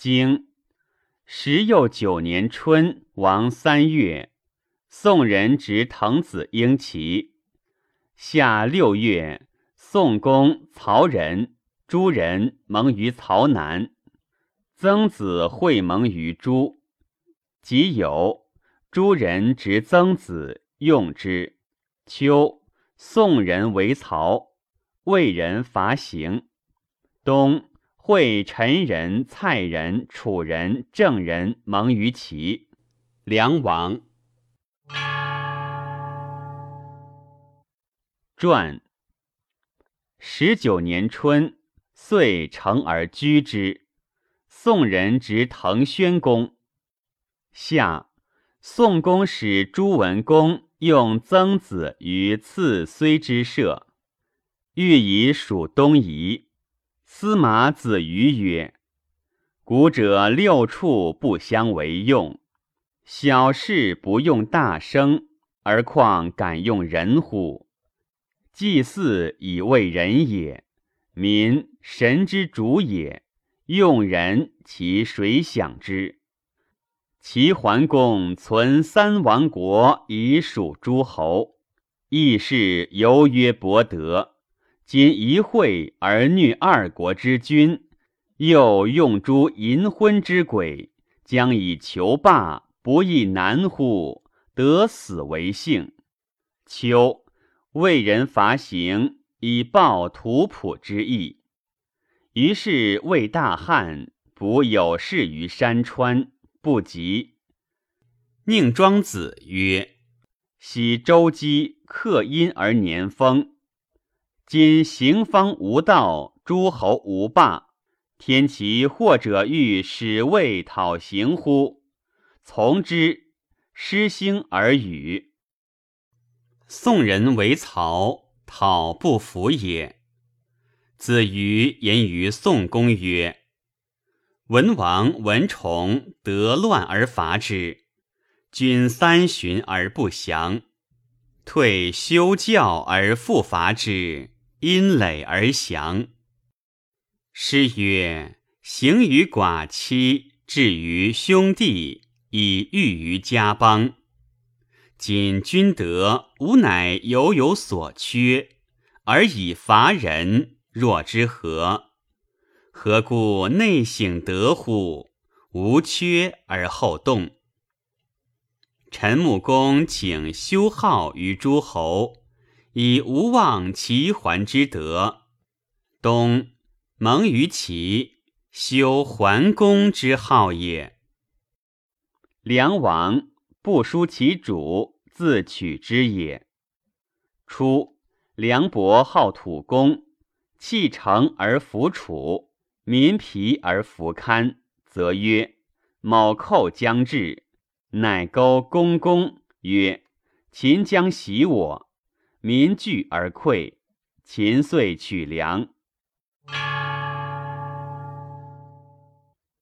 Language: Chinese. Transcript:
经时又九年春，王三月，宋人执滕子婴齐。夏六月，宋公曹仁、诸人盟于曹南，曾子会盟于诸。己酉，诸人执曾子，用之。秋，宋人为曹，魏人伐邢。冬。会陈人、蔡人、楚人、郑人盟于齐，梁王。传。十九年春，遂成而居之。宋人执滕宣公。夏，宋公使朱文公用曾子于次睢之社，欲以属东夷。司马子瑜曰：“古者六畜不相为用，小事不用大声，而况敢用人乎？祭祀以为人也，民神之主也。用人，其谁享之？齐桓公存三王国以属诸侯，亦是犹曰伯德。”今一会而虐二国之君，又用诸淫昏之鬼，将以求霸，不亦难乎？得死为幸。秋，魏人伐邢，以报图谱之意。于是魏大汉，卜有事于山川，不及。宁庄子曰：“昔周姬克殷而年丰。”今行方无道，诸侯无霸，天其或者欲使魏讨行乎？从之，失兴而与。宋人为曹，讨不服也。子瑜言于宋公曰：“文王、文崇得乱而伐之，君三旬而不降，退修教而复伐之。”因累而降。诗曰：“行于寡妻，至于兄弟，以御于家邦。今君德，吾乃犹有所缺，而以伐人，若之何？何故内省德乎？无缺而后动。陈穆公请修好于诸侯。”以无忘齐桓之德，冬蒙于齐，修桓公之好也。梁王不书其主，自取之也。初，梁伯好土公，弃城而服楚，民疲而服堪，则曰：“某寇将至，乃勾公公曰：‘秦将袭我。’”民惧而溃，秦遂取粮。